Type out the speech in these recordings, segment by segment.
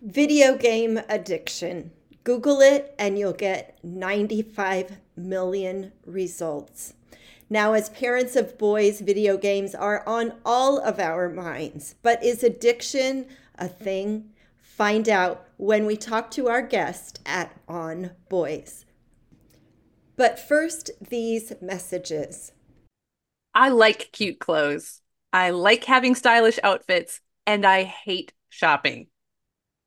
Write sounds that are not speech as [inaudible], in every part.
Video game addiction. Google it and you'll get 95 million results. Now, as parents of boys, video games are on all of our minds. But is addiction a thing? Find out when we talk to our guest at On Boys. But first, these messages. I like cute clothes. I like having stylish outfits, and I hate shopping.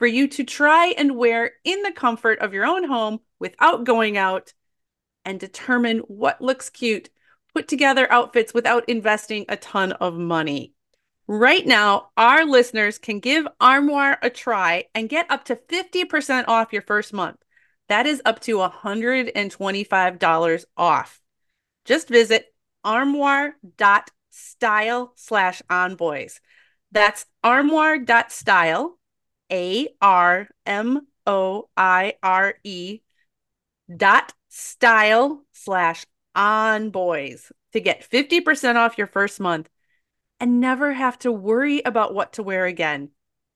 for you to try and wear in the comfort of your own home without going out and determine what looks cute, put together outfits without investing a ton of money. Right now, our listeners can give Armoire a try and get up to 50% off your first month. That is up to $125 off. Just visit armoire.style slash onboys. That's armoire.style a R M O I R E dot style slash on boys to get 50% off your first month and never have to worry about what to wear again.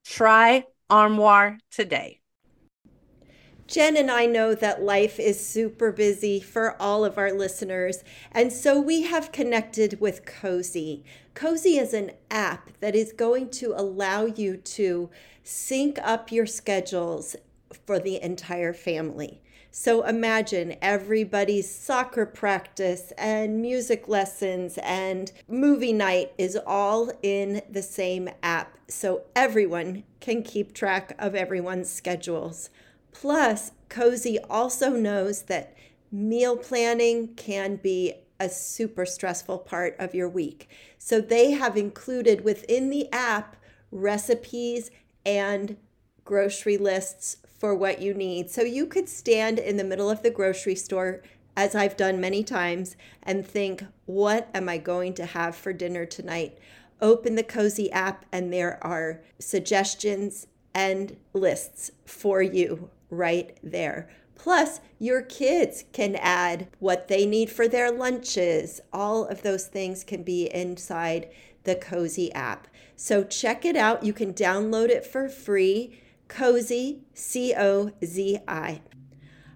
Try Armoire today. Jen and I know that life is super busy for all of our listeners, and so we have connected with Cozi. Cozi is an app that is going to allow you to sync up your schedules for the entire family. So imagine everybody's soccer practice and music lessons and movie night is all in the same app. So everyone can keep track of everyone's schedules. Plus, Cozi also knows that meal planning can be a super stressful part of your week. So they have included within the app recipes and grocery lists for what you need. So you could stand in the middle of the grocery store, as I've done many times, and think, what am I going to have for dinner tonight? Open the Cozi app, and there are suggestions and lists for you right there. Plus, your kids can add what they need for their lunches. All of those things can be inside the Cozi app. So check it out. You can download it for free. Cozi, C O Z I.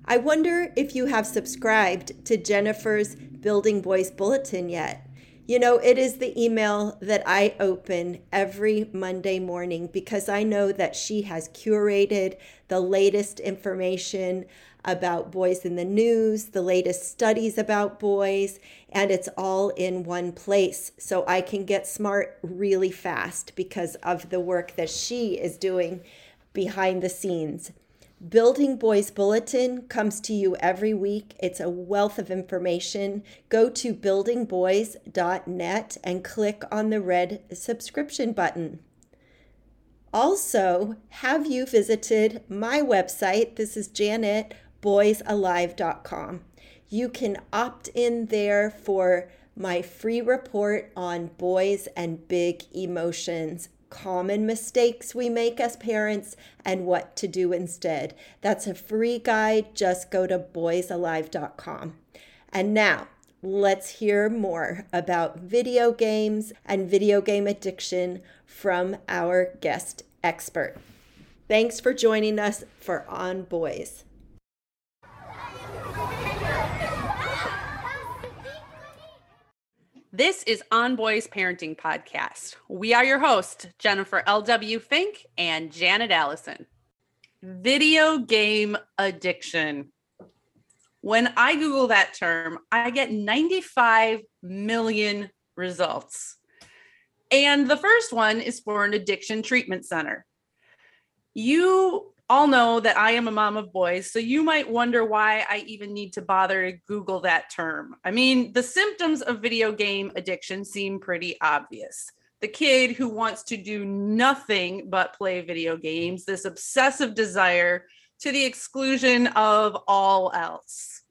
I wonder if you have subscribed to Jennifer's Building Boys Bulletin yet. You know, it is the email that I open every Monday morning because I know that she has curated the latest information about boys in the news, the latest studies about boys, and it's all in one place. So I can get smart really fast because of the work that she is doing behind the scenes. Building Boys Bulletin comes to you every week. It's a wealth of information. Go to buildingboys.net and click on the red subscription button. Also, have you visited my website? This is Janet boysalive.com. You can opt in there for my free report on boys and big emotions, common mistakes we make as parents, and what to do instead. That's a free guide. Just go to boysalive.com. And now, let's hear more about video games and video game addiction from our guest expert. Thanks for joining us for On Boys. This is On Boys Parenting Podcast. We are your hosts, Jennifer L.W. Fink and Janet Allison. Video game addiction. When I Google that term, I get 95 million results. And the first one is for an addiction treatment center. You all know that I am a mom of boys, so you might wonder why I even need to bother to Google that term. I mean, the symptoms of video game addiction seem pretty obvious the kid who wants to do nothing but play video games, this obsessive desire to the exclusion of all else.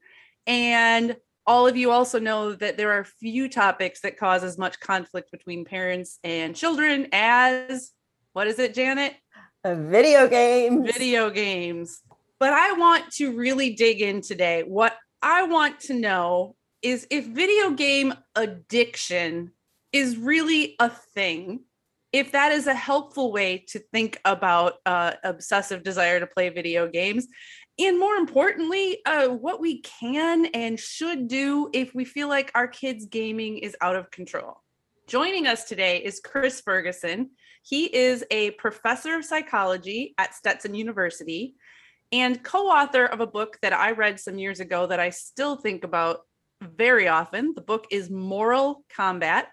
And all of you also know that there are few topics that cause as much conflict between parents and children as what is it, Janet? Video games. Video games. But I want to really dig in today. What I want to know is if video game addiction is really a thing if that is a helpful way to think about uh, obsessive desire to play video games and more importantly uh, what we can and should do if we feel like our kids gaming is out of control joining us today is chris ferguson he is a professor of psychology at stetson university and co-author of a book that i read some years ago that i still think about very often the book is moral combat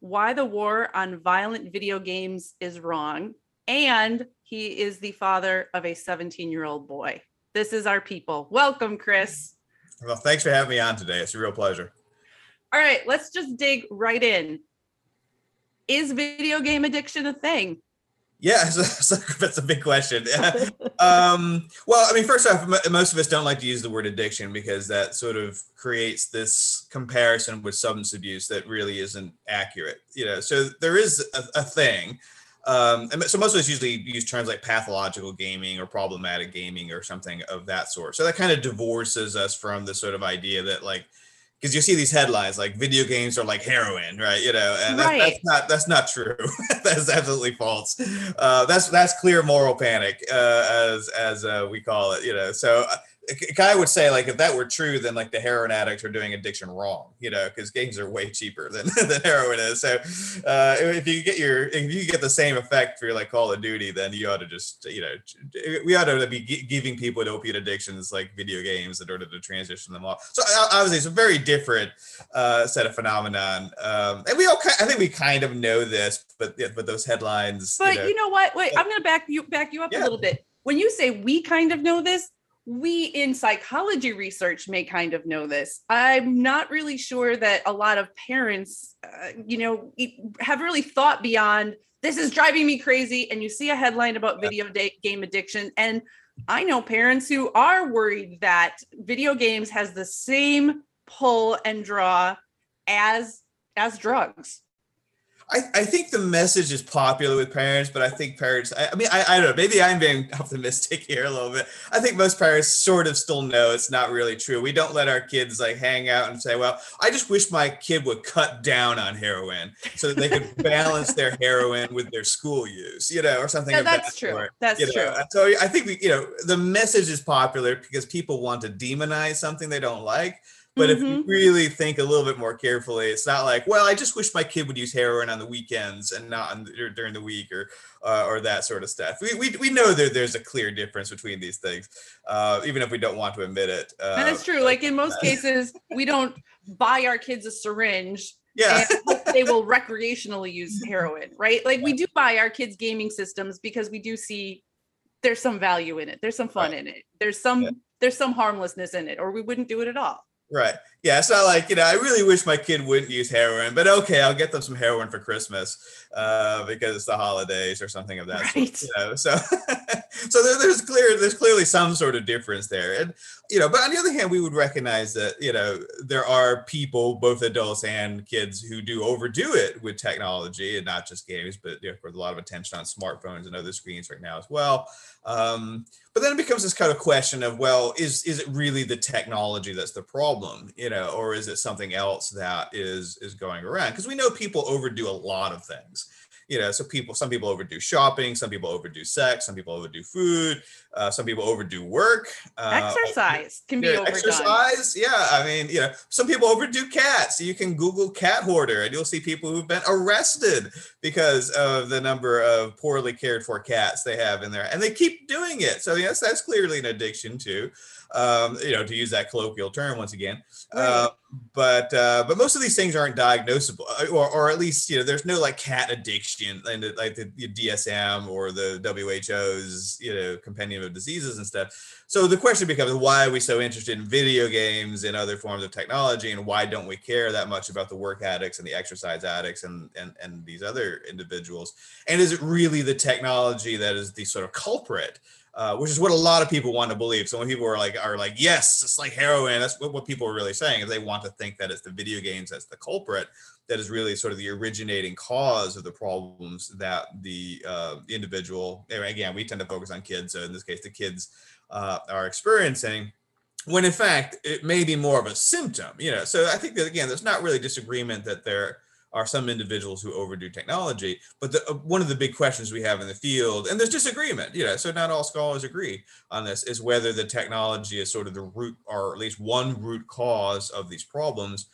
why the war on violent video games is wrong. And he is the father of a 17 year old boy. This is our people. Welcome, Chris. Well, thanks for having me on today. It's a real pleasure. All right, let's just dig right in. Is video game addiction a thing? Yeah, [laughs] so, that's a big question. [laughs] [laughs] um, well, I mean, first off, most of us don't like to use the word addiction because that sort of creates this comparison with substance abuse that really isn't accurate. You know, so there is a, a thing. Um, and so most of us usually use terms like pathological gaming or problematic gaming or something of that sort. So that kind of divorces us from the sort of idea that like because you see these headlines like video games are like heroin, right? You know, and right. that's not that's not true. [laughs] that's absolutely false. Uh, that's that's clear moral panic, uh, as as uh, we call it. You know, so Kai would say like if that were true, then like the heroin addicts are doing addiction wrong, you know, because games are way cheaper than, [laughs] than heroin is. So uh, if you get your if you get the same effect for like Call of Duty, then you ought to just you know we ought to be giving people with opiate addictions like video games in order to transition them off. So obviously it's a very different uh, set of phenomenon, um, and we all I think we kind of know this, but but those headlines. But you know, you know what? Wait, I'm going to back you back you up yeah. a little bit. When you say we kind of know this, we in psychology research may kind of know this. I'm not really sure that a lot of parents, uh, you know, have really thought beyond this is driving me crazy. And you see a headline about video game addiction. And I know parents who are worried that video games has the same pull and draw as as drugs I, I think the message is popular with parents, but I think parents, I, I mean, I, I don't know, maybe I'm being [laughs] optimistic here a little bit. I think most parents sort of still know it's not really true. We don't let our kids like hang out and say, well, I just wish my kid would cut down on heroin so that they could [laughs] balance their heroin with their school use, you know, or something. Yeah, that's that true. Sort, that's true. Know? So I think we, you know, the message is popular because people want to demonize something they don't like but mm-hmm. if you mm-hmm. really think a little bit more carefully, it's not like, well, I just wish my kid would use heroin on the weekends and not on the, during the week or uh, or that sort of stuff. We, we, we know that there's a clear difference between these things, uh, even if we don't want to admit it. Uh, and it's true. Like in most cases, we don't buy our kids a syringe yeah they will recreationally use heroin right like we do buy our kids gaming systems because we do see there's some value in it there's some fun right. in it there's some yeah. there's some harmlessness in it or we wouldn't do it at all Right. Yeah. It's not like, you know, I really wish my kid wouldn't use heroin, but okay, I'll get them some heroin for Christmas uh, because it's the holidays or something of that right. sort. You know? So, [laughs] so there, there's clear, there's clearly some sort of difference there. And, you know, but on the other hand, we would recognize that, you know, there are people, both adults and kids who do overdo it with technology and not just games, but you know, for a lot of attention on smartphones and other screens right now as well. Um, but then it becomes this kind of question of, well, is is it really the technology that's the problem, you know, or is it something else that is is going around? Because we know people overdo a lot of things you know, so people, some people overdo shopping, some people overdo sex, some people overdo food, uh, some people overdo work. Uh, exercise can be overdone. Exercise, yeah. I mean, you know, some people overdo cats. You can Google cat hoarder, and you'll see people who've been arrested because of the number of poorly cared for cats they have in there, and they keep doing it. So yes, that's clearly an addiction too. Um, you know, to use that colloquial term once again. Right. Uh, but uh, but most of these things aren't diagnosable, uh, or, or at least you know there's no like cat addiction, and like the, the DSM or the WHO's you know compendium of diseases and stuff. So the question becomes, why are we so interested in video games and other forms of technology, and why don't we care that much about the work addicts and the exercise addicts and and and these other individuals? And is it really the technology that is the sort of culprit? uh, which is what a lot of people want to believe. So when people are like, are like, yes, it's like heroin. That's what, what people are really saying is they want to think that it's the video games that's the culprit that is really sort of the originating cause of the problems that the, uh, individual. Again, we tend to focus on kids. So in this case, the kids uh, are experiencing. When in fact it may be more of a symptom, you know. So I think that again, there's not really disagreement that they're are some individuals who overdo technology. But the, uh, one of the big questions we have in the field, and there's disagreement, you know, so not all scholars agree on this, is whether the technology is sort of the root or at least one root cause of these problems.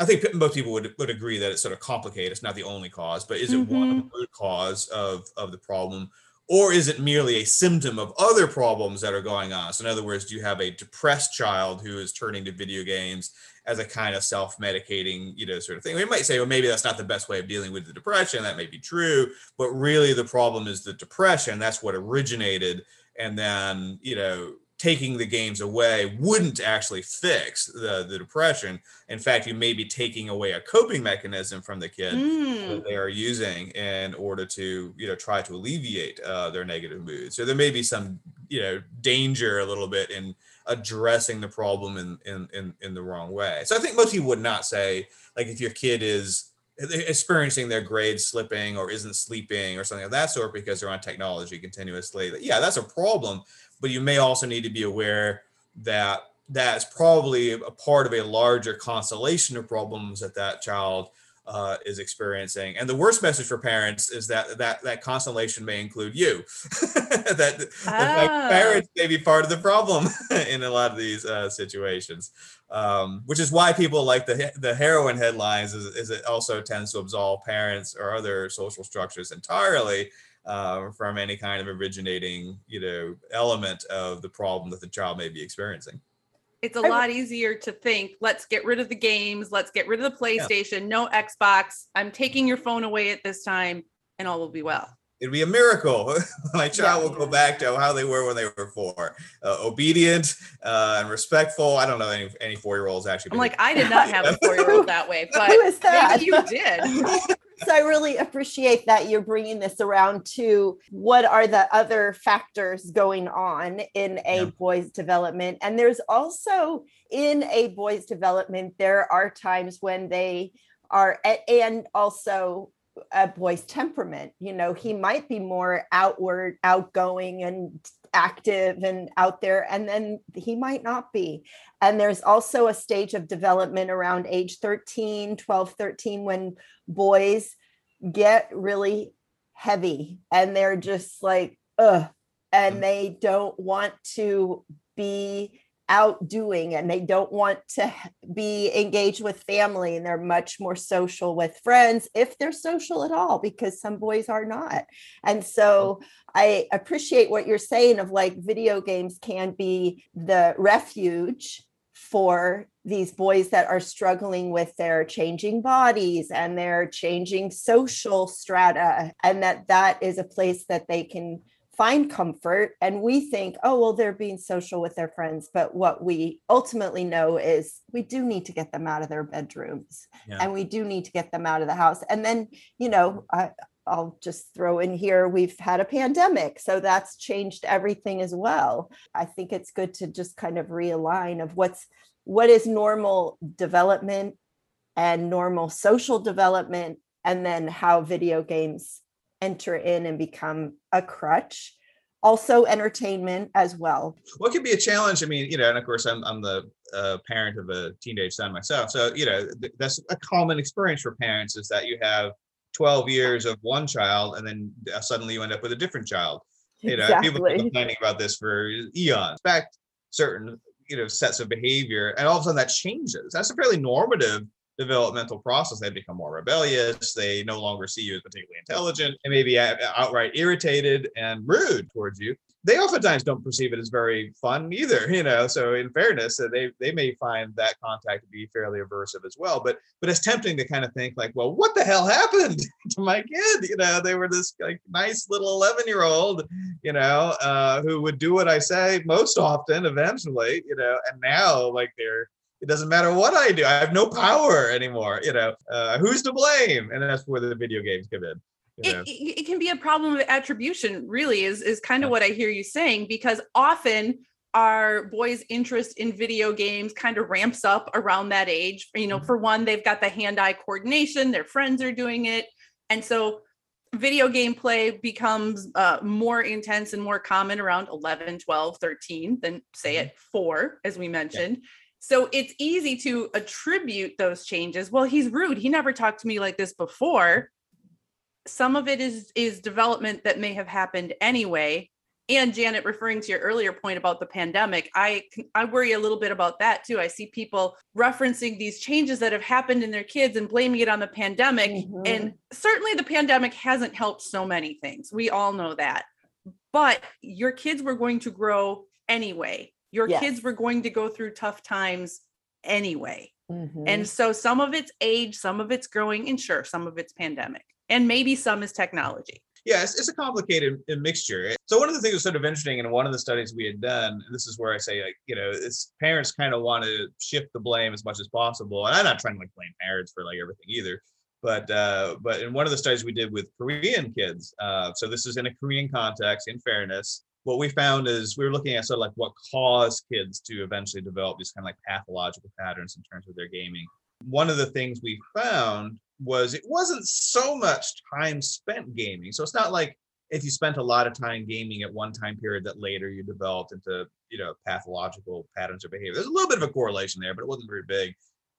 I think most people would, would agree that it's sort of complicated. It's not the only cause, but is it mm-hmm. one root cause of, of the problem? Or is it merely a symptom of other problems that are going on? So, in other words, do you have a depressed child who is turning to video games as a kind of self-medicating, you know, sort of thing. We might say, well, maybe that's not the best way of dealing with the depression. That may be true, but really the problem is the depression. That's what originated, and then you know, taking the games away wouldn't actually fix the the depression. In fact, you may be taking away a coping mechanism from the kid mm. that they are using in order to you know try to alleviate uh, their negative mood. So there may be some you know danger a little bit in addressing the problem in, in in in the wrong way. So I think most people would not say like if your kid is experiencing their grades slipping or isn't sleeping or something of that sort because they're on technology continuously. Yeah, that's a problem, but you may also need to be aware that that's probably a part of a larger constellation of problems that that child uh, is experiencing. And the worst message for parents is that that that constellation may include you. [laughs] that, oh. that parents may be part of the problem [laughs] in a lot of these uh, situations. Um, which is why people like the the heroin headlines is, is, it also tends to absolve parents or other social structures entirely uh, from any kind of originating you know element of the problem that the child may be experiencing it's a I, lot easier to think let's get rid of the games let's get rid of the playstation yeah. no xbox i'm taking your phone away at this time and all will be well it'd be a miracle [laughs] my child yeah. will go back to how they were when they were four uh, obedient uh, and respectful i don't know any, any four-year-olds actually i'm like i did not have a [laughs] four-year-old that way [laughs] but Who is that? maybe you did so I really appreciate that you're bringing this around to what are the other factors going on in a yeah. boy's development. And there's also in a boy's development, there are times when they are, and also a boy's temperament. You know, he might be more outward, outgoing, and active and out there, and then he might not be. And there's also a stage of development around age 13, 12, 13, when boys get really heavy and they're just like, ugh, and mm. they don't want to be out doing and they don't want to be engaged with family and they're much more social with friends if they're social at all because some boys are not. And so i appreciate what you're saying of like video games can be the refuge for these boys that are struggling with their changing bodies and their changing social strata and that that is a place that they can find comfort and we think oh well they're being social with their friends but what we ultimately know is we do need to get them out of their bedrooms yeah. and we do need to get them out of the house and then you know I, I'll just throw in here we've had a pandemic so that's changed everything as well i think it's good to just kind of realign of what's what is normal development and normal social development and then how video games enter in and become a crutch. Also entertainment as well. What could be a challenge? I mean you know and of course i'm, I'm the uh, parent of a teenage son myself. So you know th- that's a common experience for parents is that you have 12 years of one child and then uh, suddenly you end up with a different child. You know exactly. people have been complaining about this for eons. Expect certain you know sets of behavior and all of a sudden that changes. That's a fairly normative developmental process, they become more rebellious. They no longer see you as particularly intelligent. They may be outright irritated and rude towards you. they oftentimes don't perceive it as very fun either, you know. So in fairness, uh, they they may find that contact to be fairly aversive as well. But but it's tempting to kind of think like, well, what the hell happened [laughs] to my kid? You know, they were this like nice little 11 year old, you know, uh, who would do what I say most often eventually, you know, and now like they're it doesn't matter what I do. I have no power anymore. You know, uh, who's to blame? And that's where the video games come in. It, it, can be a problem of attribution, really, is, is kind of what I hear you saying, because often our boys' interest in video games kind of ramps up around that age. You know, mm-hmm. for one, they've got the hand eye coordination, their friends are doing it. And so video game play becomes uh, more intense and more common around 11, 12, 13 than, say, mm-hmm. at four, as we mentioned. So it's easy to attribute those changes. Well, he's rude. He never talked to me like this before. Some of it is is development that may have happened anyway. And janet referring to your earlier point about the pandemic i i worry a little bit about that too. I see people referencing these changes that have happened in their kids and blaming it on the pandemic. Mm-hmm. and certainly the pandemic hasn't helped so many things. We all know that. But your kids were going to grow anyway your yes. kids were going to go through tough times anyway mm-hmm. and so some of it's age some of it's growing and sure some of it's pandemic and maybe some is technology. Yeah, it's, it's a complicated mixture. So one of the things that's sort of interesting in one of the studies we had done, and this is where I say, like, you know, it's parents kind of want to shift the blame as much as possible. And I'm not trying to like blame parents for like everything either. But uh, but in one of the studies we did with Korean kids, uh, so this is in a Korean context. In fairness, what we found is we were looking at sort of like what caused kids to eventually develop these kind of like pathological patterns in terms of their gaming. One of the things we found was it wasn't so much time spent gaming. So it's not like if you spent a lot of time gaming at one time period that later you developed into you know pathological patterns of behavior. There's a little bit of a correlation there, but it wasn't very big.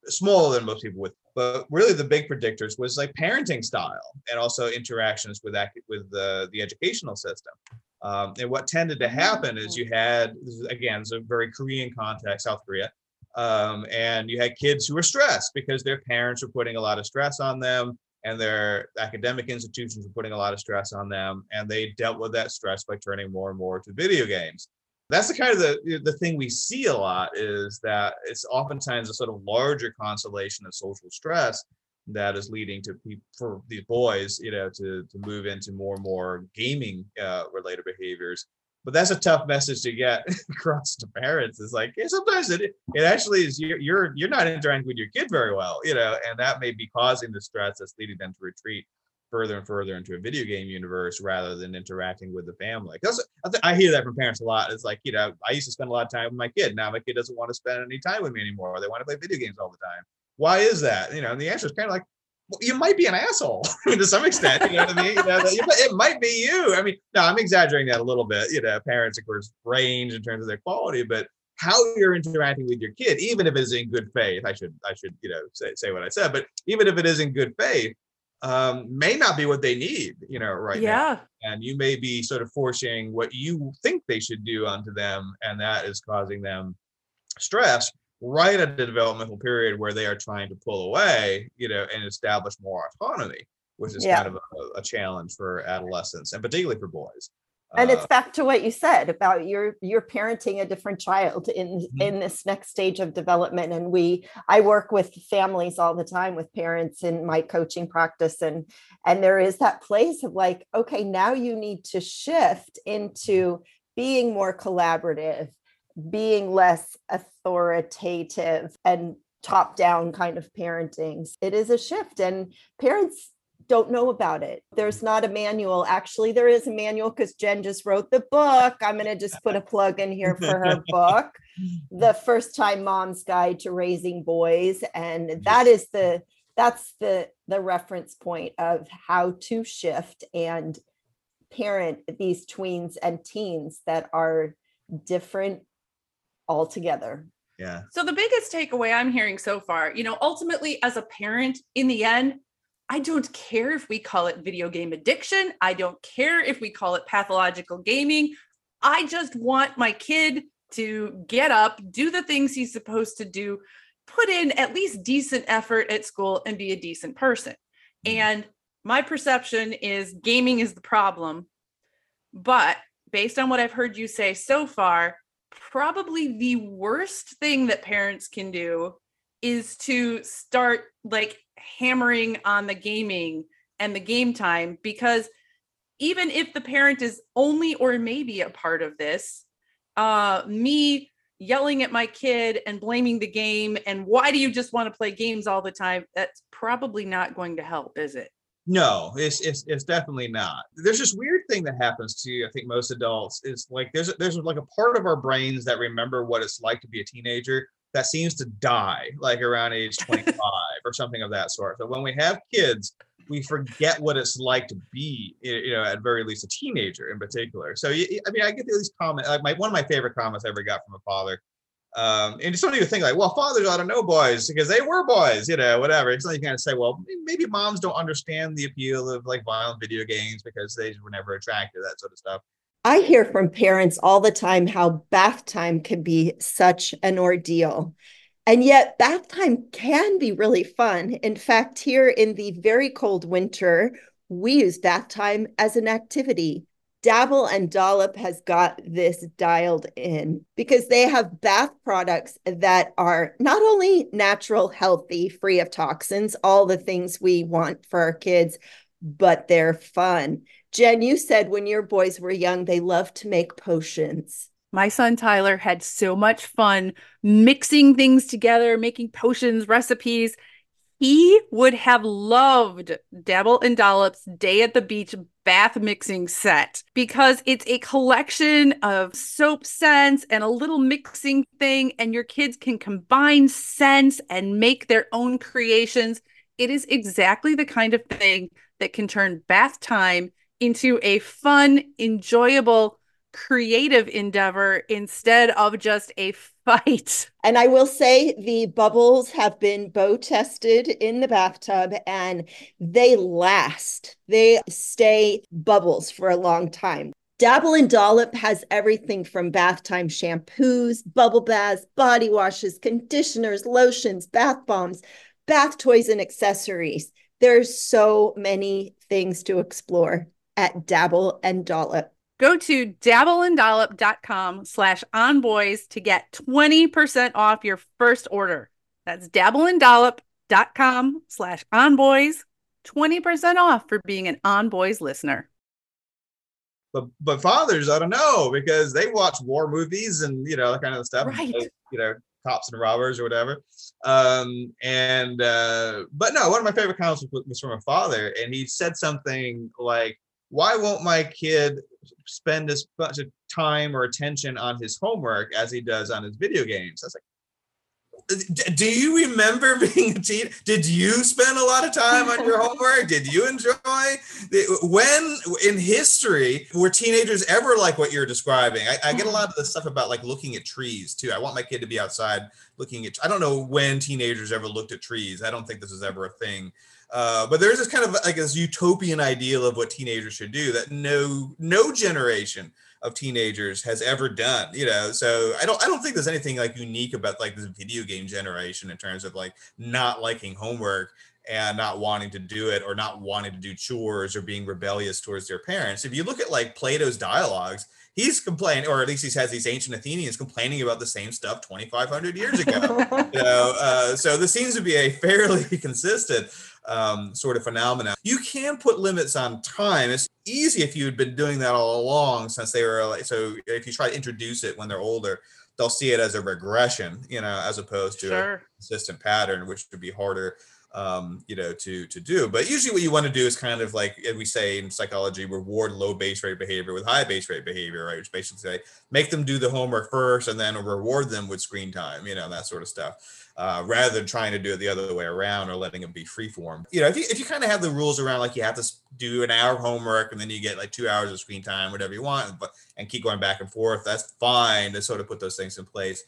Smaller than most people with, but really the big predictors was like parenting style and also interactions with with the the educational system. Um, and what tended to happen is you had again, it's a very Korean context, South Korea um, and you had kids who were stressed because their parents were putting a lot of stress on them and their academic institutions were putting a lot of stress on them and they dealt with that stress by turning more and more to video games that's the kind of the the thing we see a lot is that it's oftentimes a sort of larger constellation of social stress that is leading to people for these boys you know to to move into more and more gaming uh, related behaviors. But that's a tough message to get [laughs] across to parents. Is like sometimes it, it actually is you're, you're you're not interacting with your kid very well you know and that may be causing the stress that's leading them to retreat further and further into a video game universe rather than interacting with the family because I, hear that from parents a lot it's like you know i used to spend a lot of time with my kid now my kid doesn't want to spend any time with me anymore they want to play video games all the time why is that you know and the answer is kind of like you might be an asshole [laughs] to some extent. You know what I mean? You know, it might be you. I mean, no, I'm exaggerating that a little bit. You know, parents, of course, range in terms of their quality, but how you're interacting with your kid, even if it's in good faith, I should, I should, you know, say, say what I said, but even if it is in good faith, um, may not be what they need, you know, right yeah. now. And you may be sort of forcing what you think they should do onto them, and that is causing them stress right at the developmental period where they are trying to pull away, you know, and establish more autonomy, which is yeah. kind of a, a, challenge for adolescents and particularly for boys. And uh, it's back to what you said about you're you're parenting a different child in mm-hmm. in this next stage of development. And we I work with families all the time with parents in my coaching practice, and and there is that place of like, okay, now you need to shift into being more collaborative being less authoritative and top down kind of parenting. It is a shift, and parents don't know about it. There's not a manual. Actually, there is a manual because Jen just wrote the book. I'm going to just put a plug in here for her [laughs] book, [laughs] The First Time Mom's Guide to Raising Boys. And that is the that's the the reference point of how to shift and parent these tweens and teens that are different altogether. Yeah. So the biggest takeaway I'm hearing so far, you know, ultimately as a parent, in the end, I don't care if we call it video game addiction. I don't care if we call it pathological gaming. I just want my kid to get up, do the things he's supposed to do, put in at least decent effort at school and be a decent person. Mm-hmm. And my perception is gaming is the problem, but based on what I've heard you say so far, probably the worst thing that parents can do is to start like hammering on the gaming and the game time because even if the parent is only or maybe a part of this uh me yelling at my kid and blaming the game and why do you just want to play games all the time? That's probably not going to help is it? No it's, it's it's definitely not. There's this weird thing that happens to i think most adults is like there's there's like a part of our brains that remember what it's like to be a teenager that seems to die like around age [laughs] 25 or something of that sort so when we have kids we forget what it's like to be, you know, at very least a teenager in particular. So, I mean, I get these comments. Like my one of my favorite comments I ever got from a father, um, and some of you think like, well, fathers ought to know boys because they were boys, you know, whatever. It's like you kind of say, well, maybe moms don't understand the appeal of like violent video games because they were never attracted, that sort of stuff. I hear from parents all the time how bath time can be such an ordeal. And yet, bath time can be really fun. In fact, here in the very cold winter, we use bath time as an activity. Dabble and Dollop has got this dialed in because they have bath products that are not only natural, healthy, free of toxins, all the things we want for our kids, but they're fun. Jen, you said when your boys were young, they loved to make potions. My son Tyler had so much fun mixing things together, making potions, recipes. He would have loved Dabble and Dollop's Day at the Beach bath mixing set because it's a collection of soap scents and a little mixing thing, and your kids can combine scents and make their own creations. It is exactly the kind of thing that can turn bath time into a fun, enjoyable, creative endeavor instead of just a [laughs] fight. And I will say the bubbles have been bow tested in the bathtub and they last. They stay bubbles for a long time. Dabble and Dollop has everything from bath time shampoos, bubble baths, body washes, conditioners, lotions, bath bombs, bath toys, and accessories. There's so many things to explore at Dabble and Dollop. Go to dabbleanddollop.com slash onboys to get 20% off your first order. That's dabbleanddollop.com slash onboys, 20% off for being an onboys listener. But but fathers, I don't know, because they watch war movies and you know, that kind of stuff. Right. You know, cops and robbers or whatever. Um, and uh, but no, one of my favorite comments was from a father, and he said something like, why won't my kid spend as much time or attention on his homework as he does on his video games? I was like, do you remember [laughs] being a teen? Did you spend a lot of time on your [laughs] homework? Did you enjoy when in history were teenagers ever like what you're describing? I, I, get a mm-hmm. lot of the stuff about like looking at trees too. I want my kid to be outside looking at. I don't know when teenagers ever looked at trees. I don't think this was ever a thing. Uh, but there's this kind of like this utopian ideal of what teenagers should do that no no generation of teenagers has ever done you know? So i don't i don't think there's anything like unique about like this video game generation in terms of like not liking homework and not wanting to do it or not wanting to do chores or being rebellious towards their parents. If you look at like plato's dialogues he's complaining or at least he has these ancient athenians complaining about the same stuff 2500 years ago. [laughs] You know uh, so this seems to be a [laughs] fairly consistent um, sort of phenomena. You can put limits on time. It's easy if you had been doing that all along since they were like, so if you try to introduce it when they're older, they'll see it as a regression, you know, as opposed to sure. a consistent pattern, which would be harder um, you know, to to do. But usually, what you want to do is kind of like we say in psychology, reward low base rate behavior with high base rate behavior, right? Which basically say make them do the homework first, and then reward them with screen time, you know, that sort of stuff uh, rather than trying to do it the other way around or letting them be freeform. You know, if you, if you kind of have the rules around like you have to do an hour of homework and then you get like two hours of screen time, whatever you want, but and keep going back and forth, that's fine to sort of put those things in place.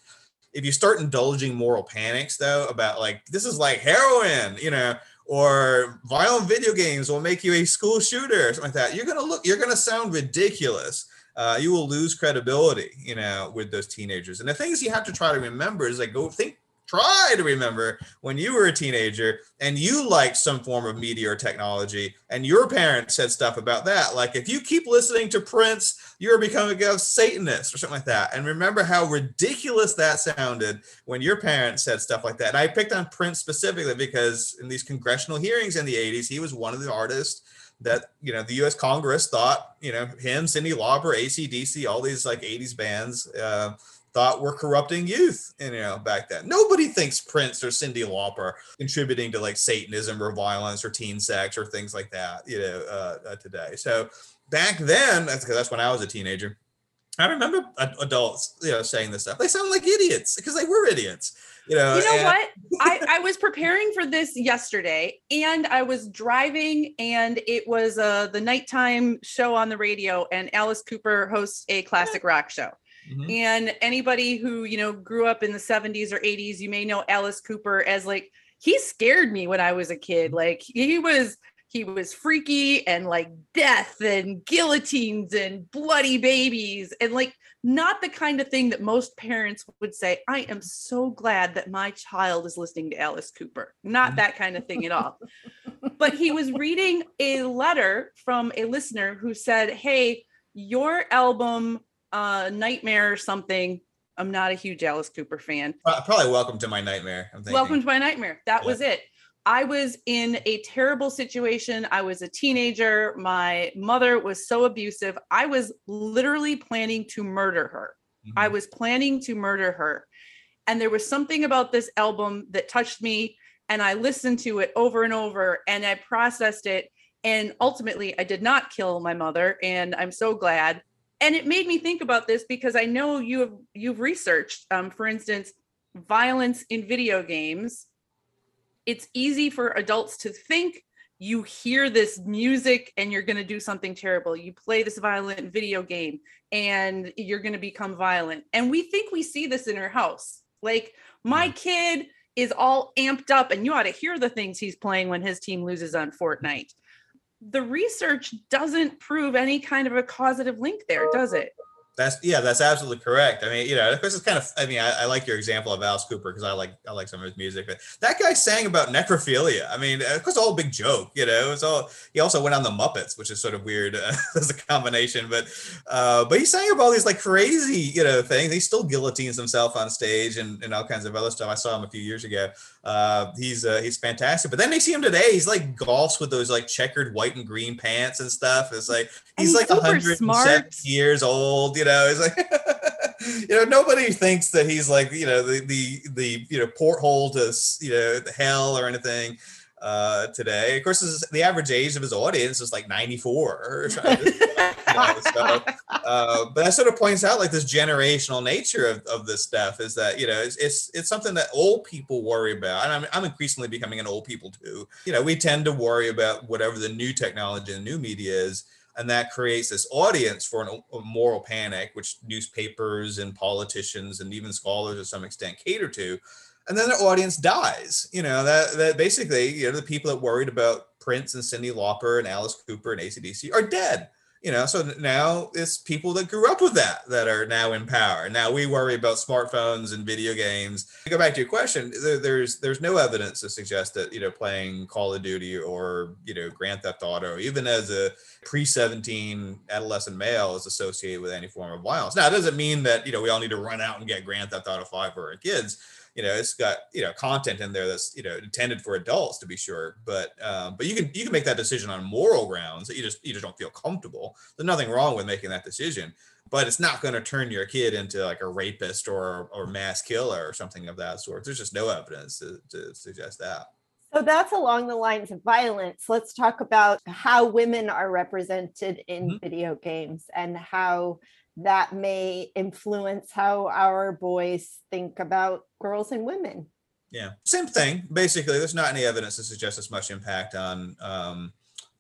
If you start indulging moral panics though about like this is like heroin, you know, or violent video games will make you a school shooter or something like that, you're gonna look, you're gonna sound ridiculous. Uh, you will lose credibility, you know, with those teenagers. And the things you have to try to remember is like go think try to remember when you were a teenager and you liked some form of media or technology, and your parents said stuff about that. Like if you keep listening to Prince, you're becoming a Satanist or something like that. And remember how ridiculous that sounded when your parents said stuff like that. And I picked on Prince specifically because in these congressional hearings in the 80s, he was one of the artists that you know the U.S. Congress thought you know him, Cyndi Lauper, ACDC, all these like '80s bands uh, thought we were corrupting youth. You know back then, nobody thinks Prince or Cyndi Lauper contributing to like Satanism or violence or teen sex or things like that. You know uh, uh, today. So back then, that's because that's when I was a teenager. I remember adults, you know, saying this stuff. They sound like idiots because they were idiots. You know, you know and- what? I, [laughs] I was preparing for this yesterday and I was driving and it was uh, the nighttime show on the radio and Alice Cooper hosts a classic rock show. Mm-hmm. And anybody who, you know, grew up in the 70s or 80s, you may know Alice Cooper as like, he scared me when I was a kid. Mm-hmm. Like he was he was freaky and like death and guillotines and bloody babies and like not the kind of thing that most parents would say i am so glad that my child is listening to alice cooper not mm-hmm. that kind of thing at all but he was reading a letter from a listener who said hey your album uh nightmare or something i'm not a huge alice cooper fan probably welcome to my nightmare welcome to my nightmare that yeah. was it I was in a terrible situation. I was a teenager. My mother was so abusive. I was literally planning to murder her. Mm-hmm. I was planning to murder her. And there was something about this album that touched me. And I listened to it over and over and I processed it. And ultimately, I did not kill my mother. And I'm so glad. And it made me think about this because I know you have you've researched, um, for instance, violence in video games it's easy for adults to think you hear this music and you're going to do something terrible. You play this violent video game and you're going to become violent. And we think we see this in our house. Like my kid is all amped up and you ought to hear the things he's playing when his team loses on Fortnite. The research doesn't prove any kind of a causative link there, does it? That's yeah, that's absolutely correct. I mean, you know, of course, it's kind of. I mean, I, I like your example of Alice Cooper because I like I like some of his music. But that guy sang about necrophilia. I mean, of course, all big joke. You know, it's all. He also went on the Muppets, which is sort of weird uh, [laughs] as a combination. But uh, but he sang about all these like crazy you know things. He still guillotines himself on stage and, and all kinds of other stuff. I saw him a few years ago. Uh, he's uh, he's fantastic. But then they see him today. He's like golfs with those like checkered white and green pants and stuff. It's like he's, he's like 107 years old. You know, it's like [laughs] you know nobody thinks that he's like you know the the the you know porthole to you know hell or anything uh, today. Of course, the average age of his audience is like 94 [laughs] so, uh, but that sort of points out like this generational nature of, of this stuff is that, you know, it's, it's, it's something that old people worry about. And I'm, I'm increasingly becoming an old people too. You know, we tend to worry about whatever the new technology and new media is. And that creates this audience for an, a moral panic, which newspapers and politicians and even scholars to some extent cater to and then their audience dies. You know that that basically you know the people that worried about Prince and Cyndi Lauper and Alice Cooper and ACDC are dead. You know, so now it's people that grew up with that that are now in power. Now we worry about smartphones and video games. To go back to your question, there, there's there's no evidence to suggest that you know playing Call of Duty or you know Grand Theft Auto, even as a pre-17 adolescent male, is associated with any form of violence. Now it doesn't mean that you know we all need to run out and get Grand Theft Auto 5 for our kids you know it's got you know content in there that's you know intended for adults to be sure but um, but you can you can make that decision on moral grounds that you just you just don't feel comfortable there's nothing wrong with making that decision but it's not going to turn your kid into like a rapist or or mass killer or something of that sort there's just no evidence to, to suggest that so that's along the lines of violence. Let's talk about how women are represented in mm-hmm. video games and how that may influence how our boys think about girls and women. Yeah, same thing. Basically, there's not any evidence to suggest as much impact on um,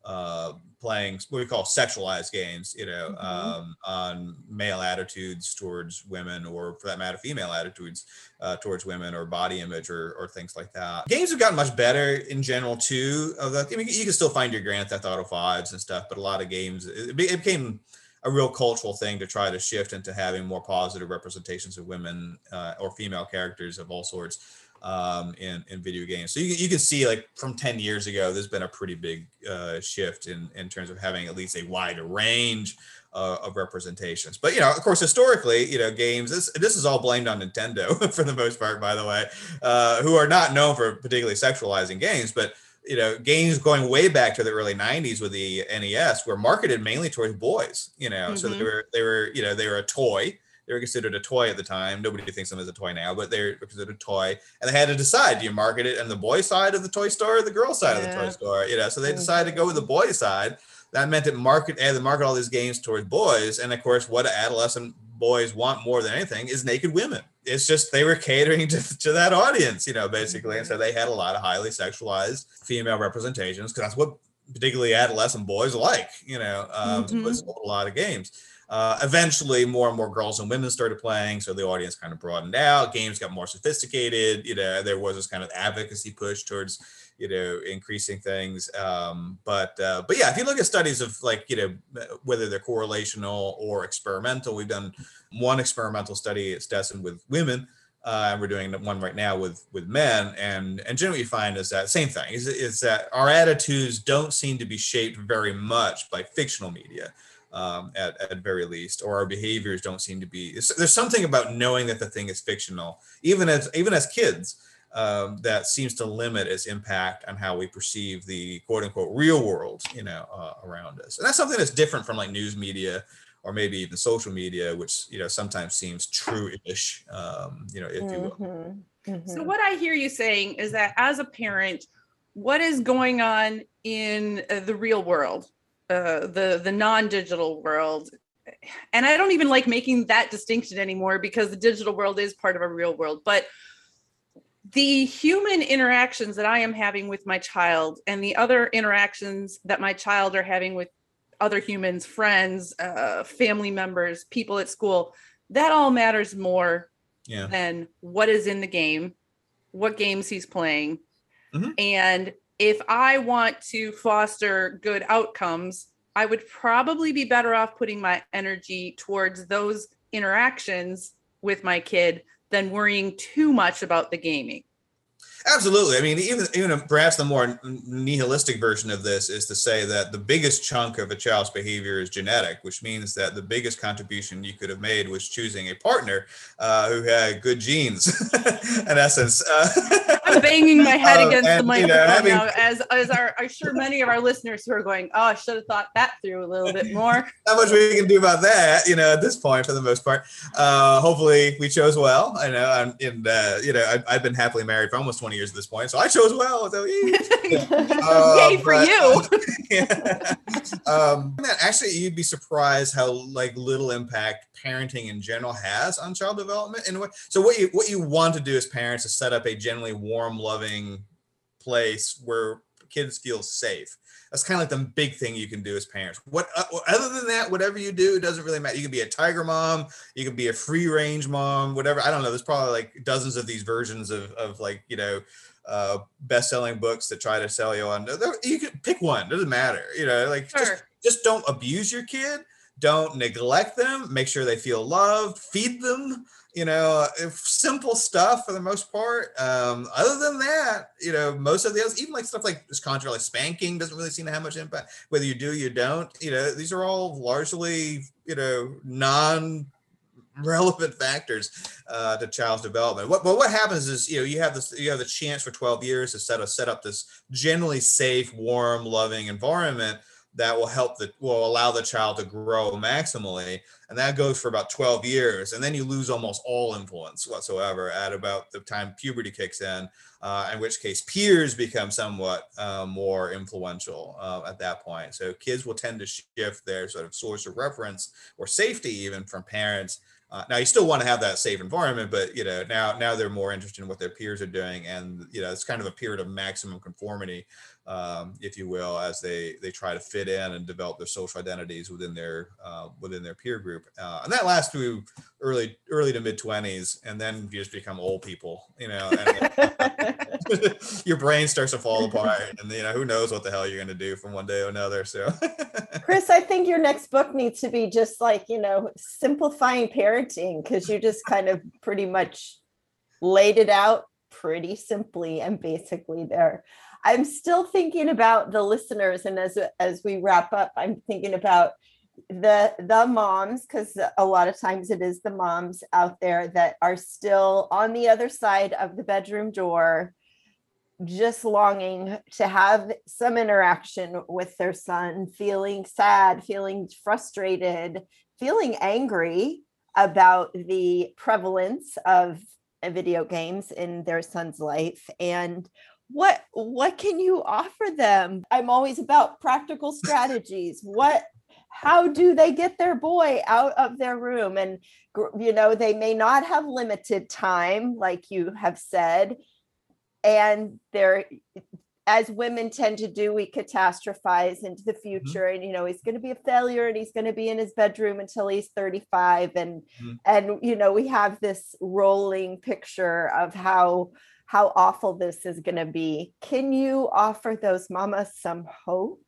uh, playing what we call sexualized games, you know, mm-hmm. um, on male attitudes towards women, or for that matter, female attitudes uh, towards women, or body image, or, or things like that. Games have gotten much better in general too. Of the, I mean, you can still find your Grand Theft Auto fives and stuff, but a lot of games it, it became a real cultural thing to try to shift into having more positive representations of women uh, or female characters of all sorts um, in in video games. So you, you can see like from 10 years ago, there's been a pretty big uh, shift in in terms of having at least a wider range uh, of representations. But you know, of course, historically, you know, games this this is all blamed on Nintendo [laughs] for the most part, by the way, uh, who are not known for particularly sexualizing games, but you know, games going way back to the early '90s with the NES were marketed mainly towards boys. You know, mm-hmm. so they were they were you know they were a toy they were considered a toy at the time. Nobody thinks of them as a toy now, but they were considered a toy. And they had to decide: do you market it on the boy side of the toy store or the girl side yeah. of the toy store? You know, so they decided to go with the boy side. That meant it market and market all these games towards boys. And of course, what adolescent boys want more than anything is naked women. It's just they were catering to, to that audience, you know, basically. And so they had a lot of highly sexualized female representations because that's what particularly adolescent boys like, you know, um, mm-hmm. a lot of games. Uh, eventually, more and more girls and women started playing, so the audience kind of broadened out. Games got more sophisticated. You know, there was this kind of advocacy push towards you know increasing things. Um, but uh, but yeah, if you look at studies of like you know whether they're correlational or experimental, we've done one experimental study at Stetson with women. Uh, and we're doing one right now with with men and and generally you find is that same thing is, is that our attitudes don't seem to be shaped very much by fictional media um, at, at very least, or our behaviors don't seem to be. There's something about knowing that the thing is fictional, even as even as kids, um, that seems to limit its impact on how we perceive the quote unquote real world, you know, uh, around us. And that's something that's different from like news media or maybe even social media, which you know sometimes seems true-ish, um, you know, if you will. Mm-hmm. Mm-hmm. So what I hear you saying is that as a parent, what is going on in uh, the real world uh, the the non-digital world and i don't even like making that distinction anymore because the digital world is part of a real world but the human interactions that i am having with my child and the other interactions that my child are having with other humans friends uh, family members people at school that all matters more yeah. than what is in the game what games he's playing mm-hmm. and if I want to foster good outcomes, I would probably be better off putting my energy towards those interactions with my kid than worrying too much about the gaming. Absolutely. I mean, even even perhaps the more nihilistic version of this is to say that the biggest chunk of a child's behavior is genetic, which means that the biggest contribution you could have made was choosing a partner uh, who had good genes. [laughs] in essence, uh, [laughs] I'm banging my head uh, against and, the microphone you know, having, now, as as our I'm sure many of our listeners who are going, "Oh, I should have thought that through a little bit more." [laughs] Not much we can do about that, you know, at this point, for the most part. Uh, hopefully, we chose well. I know, I'm in. Uh, you know, I've, I've been happily married for almost 20 years at this point, so I chose well. So, yeah. [laughs] uh, Yay for but, you! yeah. [laughs] [laughs] Um, actually, you'd be surprised how like little impact parenting in general has on child development. And what, so, what you what you want to do as parents is set up a generally warm, loving place where kids feel safe. That's kind of like the big thing you can do as parents. What uh, other than that, whatever you do, it doesn't really matter. You can be a tiger mom, you can be a free range mom, whatever. I don't know. There's probably like dozens of these versions of of like you know uh, best-selling books that try to sell you on. You can pick one. It doesn't matter. You know, like sure. just just don't abuse your kid. Don't neglect them. Make sure they feel loved. Feed them you know, simple stuff for the most part. Um, other than that, you know, most of the others, even like stuff like this contra, like spanking doesn't really seem to have much impact. Whether you do, you don't, you know, these are all largely, you know, non relevant factors uh, to child's development. What, but what happens is, you know, you have this, you have the chance for 12 years to set, a, set up this generally safe, warm, loving environment that will help the will allow the child to grow maximally and that goes for about 12 years and then you lose almost all influence whatsoever at about the time puberty kicks in uh, in which case peers become somewhat uh, more influential uh, at that point. So kids will tend to shift their sort of source of reference or safety even from parents. Uh, now you still want to have that safe environment, but you know now now they're more interested in what their peers are doing, and you know it's kind of a period of maximum conformity um, if you will, as they they try to fit in and develop their social identities within their uh, within their peer group, uh, and that lasts through early early to mid twenties, and then you just become old people, you know. And, [laughs] your brain starts to fall apart, and you know who knows what the hell you're going to do from one day to another. So, [laughs] Chris, I think your next book needs to be just like you know simplifying parenting because you just kind of pretty much laid it out pretty simply and basically there. I'm still thinking about the listeners, and as as we wrap up, I'm thinking about the the moms because a lot of times it is the moms out there that are still on the other side of the bedroom door just longing to have some interaction with their son feeling sad feeling frustrated feeling angry about the prevalence of video games in their son's life. And what what can you offer them i'm always about practical strategies what how do they get their boy out of their room and you know they may not have limited time like you have said and they're as women tend to do we catastrophize into the mm-hmm. future mm-hmm. and you know he's going to be a failure and he's going to be in his bedroom until he's 35 and mm-hmm. and you know we have this rolling picture of how how awful this is going to be. Can you offer those mamas some hope?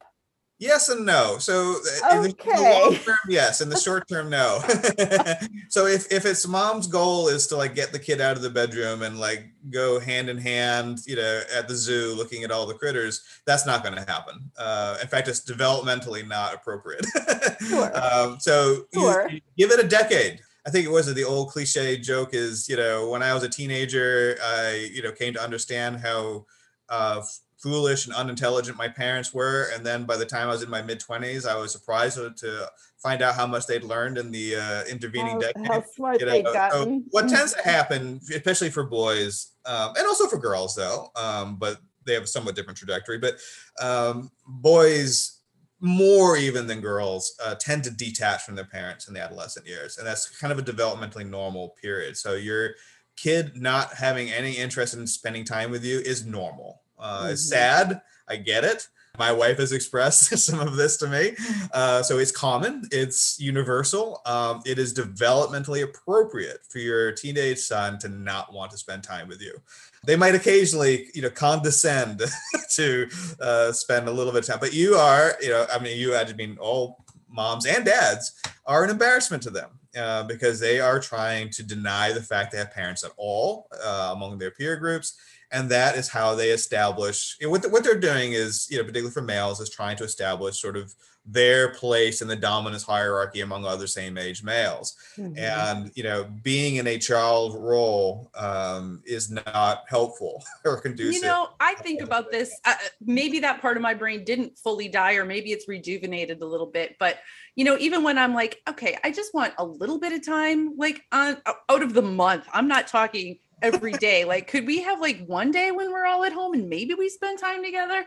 Yes and no. So uh, in okay. the, long term, yes. In the short [laughs] term, no. [laughs] so if if its mom's goal is to like get the kid out of the bedroom and like go hand in hand, you know, at the zoo looking at all the critters, that's not going to happen. Uh, in fact, it's developmentally not appropriate. [laughs] sure. Um, so sure. you, you give it a decade. I think it was the old cliche joke is, you know, when I was a teenager, I, you know, came to understand how uh, foolish and unintelligent my parents were. And then by the time I was in my mid 20s, I was surprised to find out how much they'd learned in the uh, intervening decade. How smart you know? they'd gotten. So what tends to happen, especially for boys, um, and also for girls, though, um, but they have a somewhat different trajectory. But um, boys more even than girls uh, tend to detach from their parents in the adolescent years and that's kind of a developmentally normal period so your kid not having any interest in spending time with you is normal uh, mm-hmm. it's sad i get it my wife has expressed [laughs] some of this to me. Uh, so it's common, it's universal. Um, it is developmentally appropriate for your teenage son to not want to spend time with you. They might occasionally, you know, condescend [laughs] to uh, spend a little bit of time, but you are, you know, I mean, you, I mean, all moms and dads are an embarrassment to them. Uh, because they are trying to deny the fact they have parents at all uh, among their peer groups and that is how they establish you know, what, the, what they're doing is you know particularly for males is trying to establish sort of their place in the dominance hierarchy among other same age males. Mm-hmm. and you know being in a child role um, is not helpful [laughs] or conducive. you know i think about this uh, maybe that part of my brain didn't fully die or maybe it's rejuvenated a little bit but you know even when i'm like okay i just want a little bit of time like on out of the month. I'm not talking every day. like, could we have like one day when we're all at home and maybe we spend time together?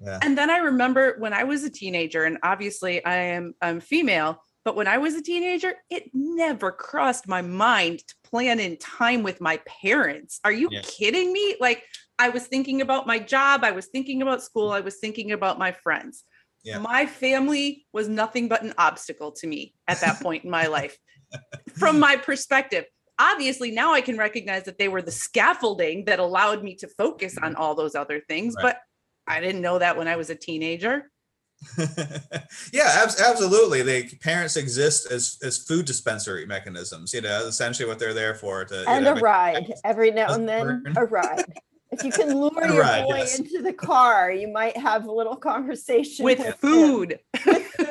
Yeah. And then I remember when I was a teenager, and obviously I am I'm female, but when I was a teenager, it never crossed my mind to plan in time with my parents. Are you yeah. kidding me? Like I was thinking about my job, I was thinking about school, I was thinking about my friends. Yeah. My family was nothing but an obstacle to me at that point in my life. [laughs] From my perspective, obviously now I can recognize that they were the scaffolding that allowed me to focus on mm-hmm. all those other things. Right. But I didn't know that when I was a teenager. [laughs] yeah, ab- absolutely. They parents exist as as food dispensary mechanisms. You know, essentially what they're there for. To and know, a ride every now and then. A ride. If you can lure [laughs] your ride, boy yes. into the car, you might have a little conversation with, with food.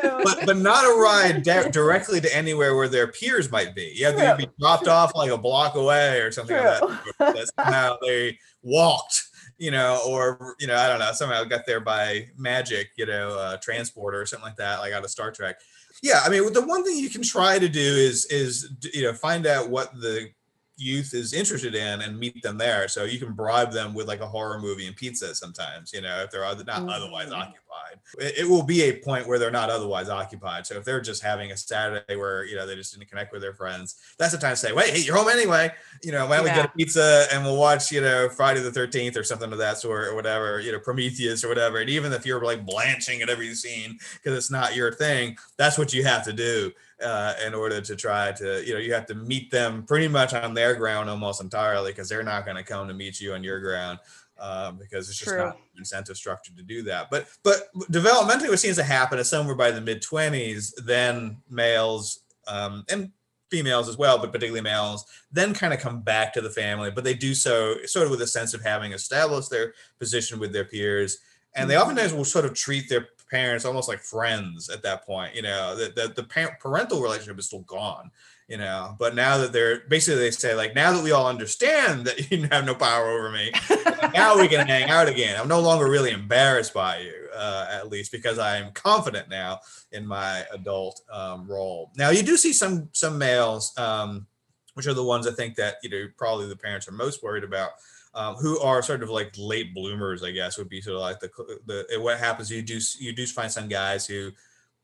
[laughs] but, but not a ride de- directly to anywhere where their peers might be. You have to be dropped off like a block away or something True. like that. [laughs] That's how they walked, you know, or you know, I don't know, somehow got there by magic, you know, uh, transport or something like that, like out of Star Trek. Yeah, I mean, the one thing you can try to do is is you know find out what the youth is interested in and meet them there. So you can bribe them with like a horror movie and pizza sometimes, you know, if they're not mm-hmm. otherwise occupied. It, it, will be a point where they're not otherwise occupied. So if they're just having a Saturday where, you know, they just didn't connect with their friends, that's the time to say, wait, hey, you're home anyway. you know, why don't yeah. we get a pizza and we'll watch, you know, Friday the 13th or something of that sort or whatever, you know, Prometheus or whatever. And even if you're like blanching at every scene because it's not your thing, that's what you have to do uh, in order to try to, you know, you have to meet them pretty much on their ground almost entirely because they're not going to come to meet you on your ground. Um, because it's just True. not incentive structure to do that. But but developmentally, what seems to happen is somewhere by the mid twenties, then males um, and females as well, but particularly males, then kind of come back to the family. But they do so sort of with a sense of having established their position with their peers, and they mm-hmm. oftentimes will sort of treat their parents almost like friends at that point. You know, the the, the parental relationship is still gone you know but now that they're basically they say like now that we all understand that [laughs] you have no power over me [laughs] now we can hang out again i'm no longer really embarrassed by you uh, at least because i am confident now in my adult um, role now you do see some some males um, which are the ones i think that you know probably the parents are most worried about um, who are sort of like late bloomers i guess would be sort of like the the what happens you do you do find some guys who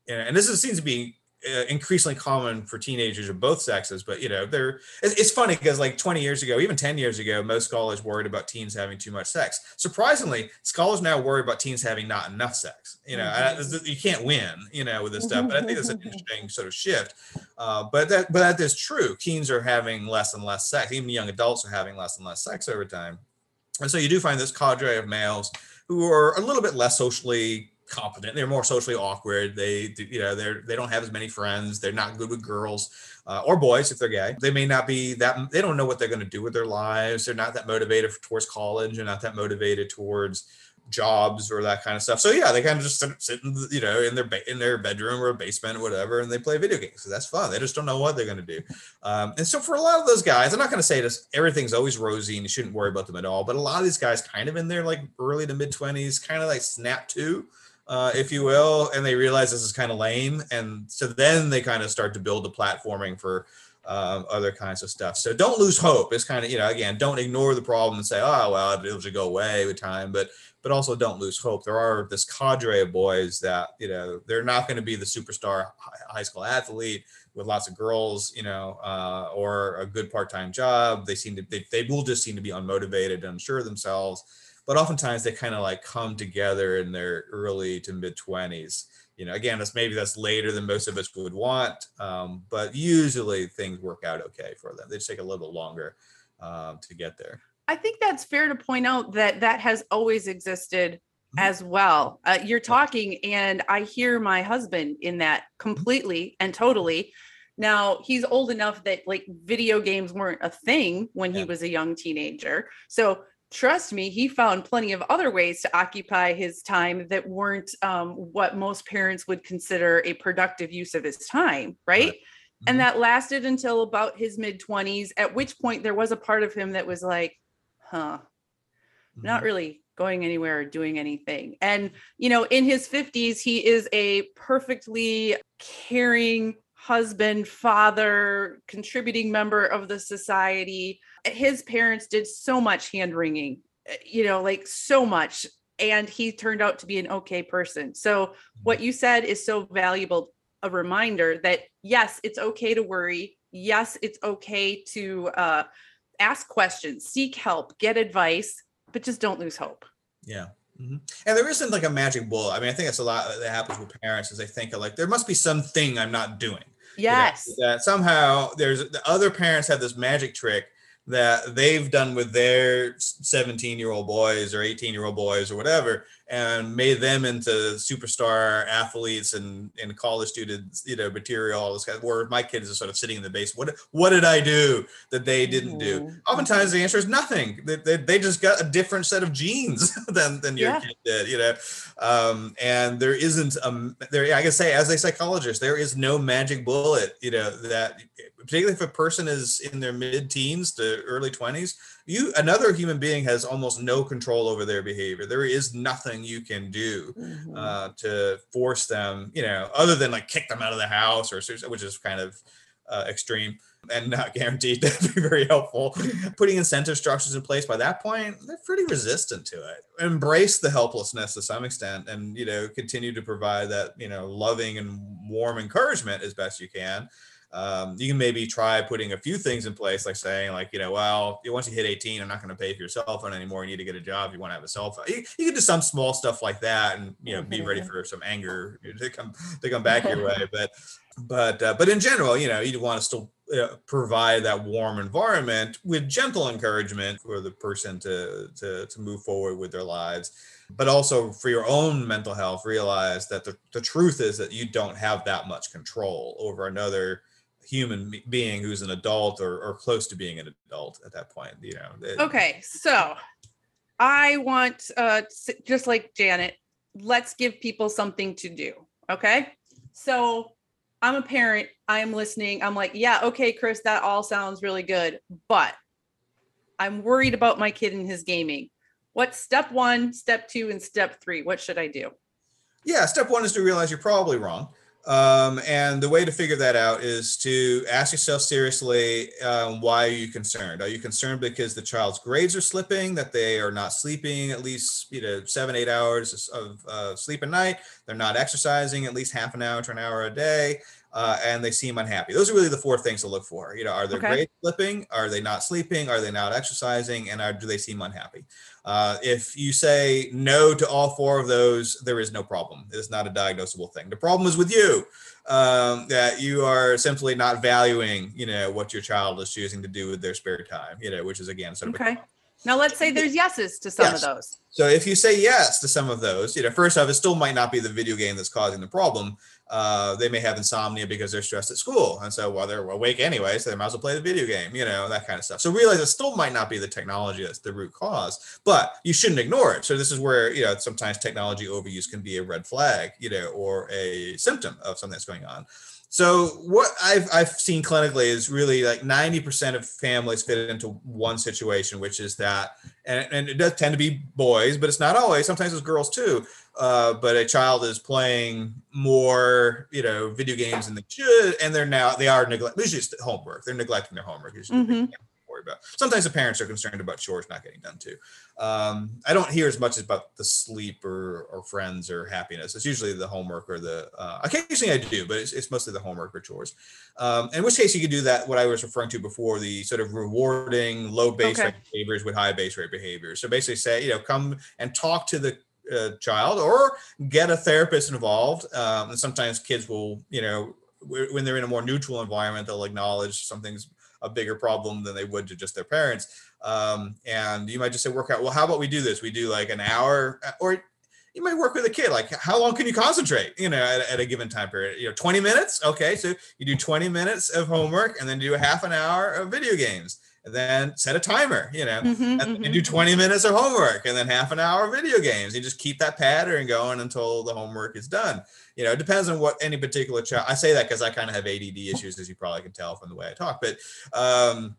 and this is, seems to be uh, increasingly common for teenagers of both sexes but you know they're it's funny because like 20 years ago even 10 years ago most scholars worried about teens having too much sex. Surprisingly scholars now worry about teens having not enough sex you know mm-hmm. you can't win you know with this stuff but i think it's an [laughs] interesting sort of shift uh, but that but that is true. Teens are having less and less sex even young adults are having less and less sex over time. And so you do find this cadre of males who are a little bit less socially competent. They're more socially awkward. They, you know, they're they don't have as many friends. They're not good with girls uh, or boys if they're gay. They may not be that. They don't know what they're going to do with their lives. They're not that motivated towards college. They're not that motivated towards jobs or that kind of stuff. So yeah, they kind of just sit, in, you know, in their ba- in their bedroom or basement or whatever, and they play video games. So that's fun. They just don't know what they're going to do. Um, and so for a lot of those guys, I'm not going to say this. Everything's always rosy, and you shouldn't worry about them at all. But a lot of these guys, kind of in their like early to mid 20s, kind of like snap to uh, if you will, and they realize this is kind of lame, and so then they kind of start to build the platforming for um, other kinds of stuff. So don't lose hope. It's kind of you know again, don't ignore the problem and say, oh well, it'll just go away with time, but but also don't lose hope. There are this cadre of boys that you know they're not going to be the superstar high school athlete with lots of girls, you know, uh, or a good part-time job. They seem to they, they will just seem to be unmotivated and unsure of themselves but oftentimes they kind of like come together in their early to mid 20s you know again that's maybe that's later than most of us would want um, but usually things work out okay for them they just take a little bit longer um, to get there i think that's fair to point out that that has always existed. As well uh, you're talking and i hear my husband in that mm-hmm. completely and totally now he's old enough that like video games weren't a thing when he was a young teenager so trust me, he found plenty of other ways to occupy his time that weren't um, what most parents would consider a productive use of his time, right? right. Mm-hmm. And that lasted until about his mid 20s, at which point there was a part of him that was like, huh, mm-hmm. not really going anywhere or doing anything. And, you know, in his 50s, he is a perfectly caring husband, father, contributing member of the society his parents did so much hand wringing, you know, like so much. And he turned out to be an okay person. So, what you said is so valuable a reminder that yes, it's okay to worry. Yes, it's okay to uh, ask questions, seek help, get advice, but just don't lose hope. Yeah. Mm-hmm. And there isn't like a magic bullet. I mean, I think that's a lot that happens with parents is they think of like there must be something I'm not doing. Yes. You know, that somehow there's the other parents have this magic trick that they've done with their 17 year old boys or 18 year old boys or whatever and made them into superstar athletes and, and college students you know material all this kind of where my kids are sort of sitting in the base what what did i do that they didn't do? Mm-hmm. oftentimes the answer is nothing. They, they, they, just got a different set of genes [laughs] than, than your yeah. kid did you know? Um, and there isn't a there i can say as a psychologist there is no magic bullet you know that particularly if a person is in their mid-teens to early 20s you another human being has almost no control over their behavior. There is nothing you can do mm-hmm. uh, to force them you know other than like kick them out of the house or which is kind of uh, extreme and not [laughs] guaranteed. To be very helpful. [laughs] Putting incentive structures in place by that point they're pretty resistant to it. Embrace the helplessness to some extent and you know continue to provide that you know loving and warm encouragement as best you can um, you can maybe try putting a few things in place, like saying, like, you know, well, once you hit 18, I'm not going to pay for your cell phone anymore. You need to get a job. You want to have a cell phone. You, you can do some small stuff like that, and you know, be ready for some anger [laughs] to come to come back your way. [laughs] But but uh, but in general, you know, you want to still uh, provide that warm environment with gentle encouragement for the person to to to move forward with their lives but also for your own mental health realize that the, the truth is that you don't have that much control over another human being who's an adult or, or close to being an adult at that point you know okay so i want uh just like janet let's give people something to do okay? So i'm a parent i'm listening i'm like yeah okay chris that all sounds really good but i'm worried about my kid and his gaming. What's step one step two and step three? What should i do? Yeah step one is to realize you're probably wrong um, and the way to figure that out is to ask yourself seriously um, why are you concerned? Are you concerned because the child's grades are slipping, that they are not sleeping at least you know seven, eight hours of uh, sleep a night? They're not exercising at least half an hour to an hour a day. Uh, and they seem unhappy. Those are really the four things to look for. You know, are their okay. grades slipping? Are they not sleeping? Are they not exercising? And are, do they seem unhappy? Uh, if you say no to all four of those, there is no problem. It's not a diagnosable thing. The problem is with you um, that you are simply not valuing, you know, what your child is choosing to do with their spare time. You know, which is again sort of okay. Now let's say there's yeses to some yes. of those. So if you say yes to some of those, you know, first off, it still might not be the video game that's causing the problem. Uh, they may have insomnia because they're stressed at school, and so while they're awake anyway, so they might as well play the video game, you know, that kind of stuff. So realize it still might not be the technology that's the root cause, but you shouldn't ignore it. So this is where you know sometimes technology overuse can be a red flag, you know, or a symptom of something that's going on. So what I've I've seen clinically is really like 90% of families fit into one situation, which is that, and, and it does tend to be boys, but it's not always. Sometimes it's girls too. Uh, but a child is playing more, you know, video games than they should, and they're now they are neglecting. Usually it's homework. They're neglecting their homework. Mm-hmm worry about. Sometimes the parents are concerned about chores not getting done too. Um, I don't hear as much about the sleep or, or friends or happiness. It's usually the homework or the, uh, occasionally I do, but it's, it's mostly the homework or chores. Um, in which case you could do that, what I was referring to before, the sort of rewarding low base okay. rate behaviors with high base rate behaviors. So basically say, you know, come and talk to the uh, child or get a therapist involved. Um, and sometimes kids will, you know, when they're in a more neutral environment, they'll acknowledge something's a bigger problem than they would to just their parents. Um, and you might just say, work out, well, how about we do this? We do like an hour or you might work with a kid. Like how long can you concentrate, you know, at, at, a given time period, you know, 20 minutes. Okay. So you do 20 minutes of homework and then do a half an hour of video games and then set a timer, you know, mm-hmm, and mm-hmm. do 20 minutes of homework and then half an hour of video games. You just keep that pattern going until the homework is done. You know, it depends on what any particular child. I say that because I kind of have ADD issues, as you probably can tell from the way I talk. But um,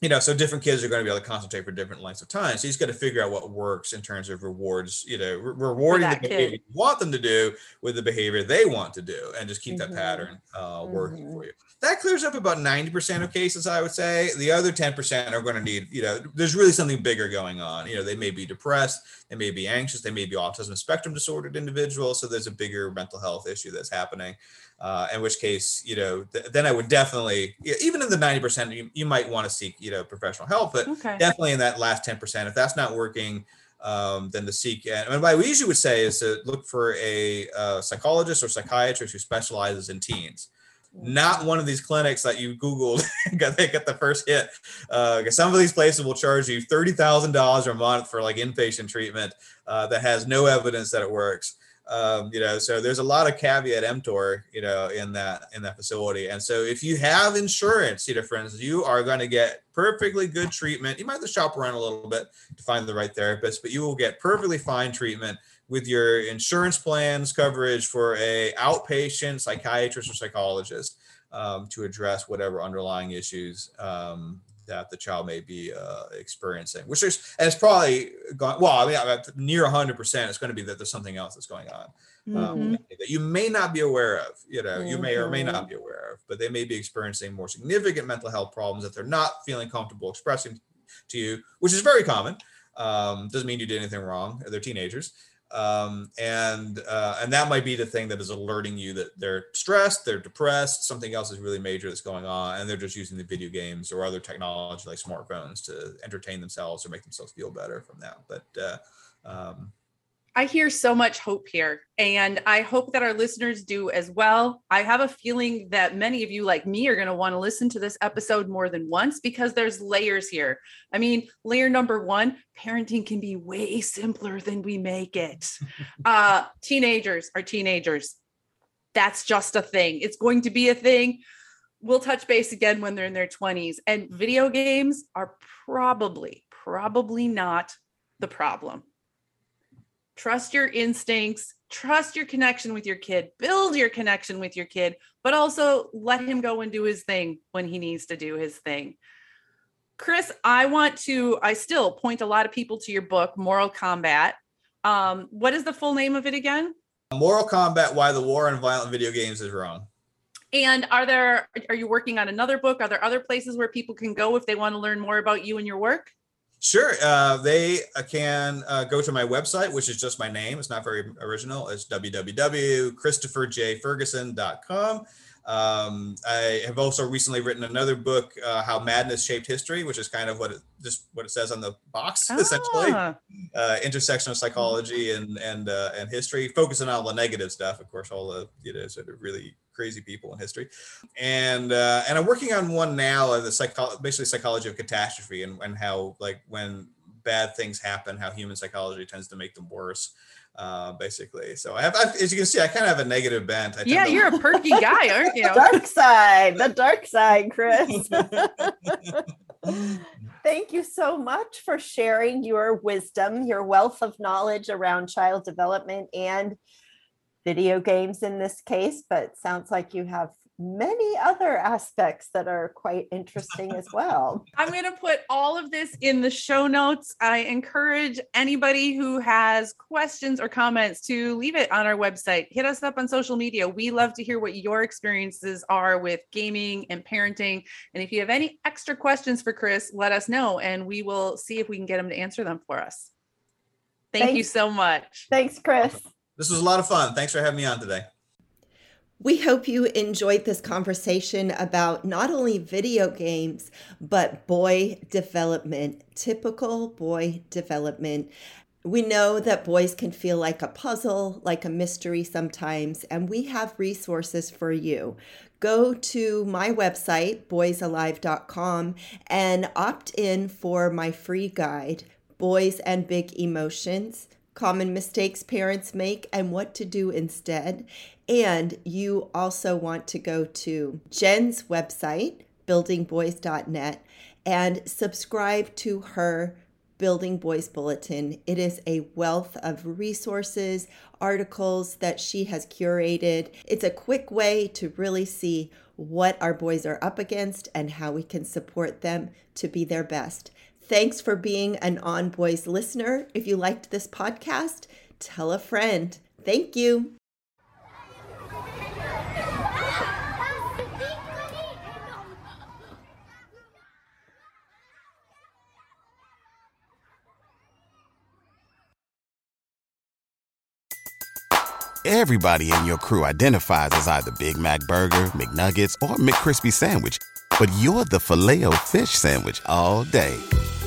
you know, so different kids are going to be able to concentrate for different lengths of time. So you just got to figure out what works in terms of rewards, you know, re- rewarding the behavior kid. you want them to do with the behavior they want to do and just keep mm-hmm. that pattern uh, working mm-hmm. for you. That clears up about 90% of cases, I would say. The other 10% are going to need, you know, there's really something bigger going on. You know, they may be depressed, they may be anxious, they may be autism spectrum disordered individuals. So there's a bigger mental health issue that's happening uh, in which case, you know, th- then I would definitely, even in the 90%, you, you might want to seek, you know, professional help, but okay. definitely in that last 10%, if that's not working, um, then to seek, and what we usually would say is to look for a, a psychologist or psychiatrist who specializes in teens not one of these clinics that you googled [laughs] because they get the first hit uh, some of these places will charge you $30000 a month for like inpatient treatment uh, that has no evidence that it works um, you know, so there's a lot of caveat emptor, you know, in that in that facility. And so if you have insurance, you know, friends, you are going to get perfectly good treatment. You might have to shop around a little bit to find the right therapist, but you will get perfectly fine treatment with your insurance plans coverage for a outpatient psychiatrist or psychologist um, to address whatever underlying issues um, that the child may be uh, experiencing, which is, and it's probably gone, well, I mean, near 100%, it's going to be that there's something else that's going on um, mm-hmm. that you may not be aware of, you know, mm-hmm. you may or may not mm-hmm. be aware of, but they may be experiencing more significant mental health problems that they're not feeling comfortable expressing to you, which is very common. Um, doesn't mean you did anything wrong. They're teenagers. Um, and uh, and that might be the thing that is alerting you that they're stressed, they're depressed, something else is really major that's going on, and they're just using the video games or other technology like smartphones to entertain themselves or make themselves feel better from that. But uh, um, I hear so much hope here, and I hope that our listeners do as well. I have a feeling that many of you, like me, are going to want to listen to this episode more than once because there's layers here. I mean, layer number one parenting can be way simpler than we make it. [laughs] uh, teenagers are teenagers. That's just a thing, it's going to be a thing. We'll touch base again when they're in their 20s, and video games are probably, probably not the problem trust your instincts, trust your connection with your kid, build your connection with your kid, but also let him go and do his thing when he needs to do his thing. Chris, I want to, I still point a lot of people to your book, Moral Combat. Um, what is the full name of it again? Moral Combat Why the War on Violent Video Games is Wrong. And are there, are you working on another book? Are there other places where people can go if they want to learn more about you and your work? Sure. Uh, they uh, can uh, go to my website, which is just my name. It's not very original. It's www.christopherjferguson.com. Um, I have also recently written another book, uh, "How Madness Shaped History," which is kind of what it just what it says on the box, [laughs] ah. essentially, uh, intersectional psychology and and uh, and history, focusing on all the negative stuff, of course, all the you know sort of really crazy people in history, and uh, and I'm working on one now, the psycho- basically psychology of catastrophe and and how like when bad things happen, how human psychology tends to make them worse uh, basically. So I have, I, as you can see, I kind of have a negative bent. I yeah, you're a [laughs] perky guy, aren't you? dark side, the dark side, Chris. [laughs] Thank you so much for sharing your wisdom, your wealth of knowledge around child development and video games in this case, but sounds like you have many other aspects that are quite interesting as well. [laughs] I'm going to put all of this in the show notes. I encourage anybody who has questions or comments to leave it on our website. Hit us up on social media. We love to hear what your experiences are with gaming and parenting. And if you have any extra questions for Chris, let us know and we will see if we can get him to answer them for us. Thank Thanks. you so much. Thanks, Chris. This was a lot of fun. Thanks for having me on today. We hope you enjoyed this conversation about not only video games, but boy development, typical boy development. We know that boys can feel like a puzzle, like a mystery sometimes, and we have resources for you. Go to my website, boysalive.com, and opt in for my free guide, Boys and Big Emotions common mistakes parents make and what to do instead. And you also want to go to Jen's website, buildingboys.net, and subscribe to her Building Boys Bulletin. It is a wealth of resources, articles that she has curated. It's a quick way to really see what our boys are up against and how we can support them to be their best. Thanks for being an On Boys listener. If you liked this podcast, tell a friend. Thank you. Everybody in your crew identifies as either Big Mac Burger, McNuggets, or McCrispy Sandwich, but you're the Filet-O-Fish Sandwich all day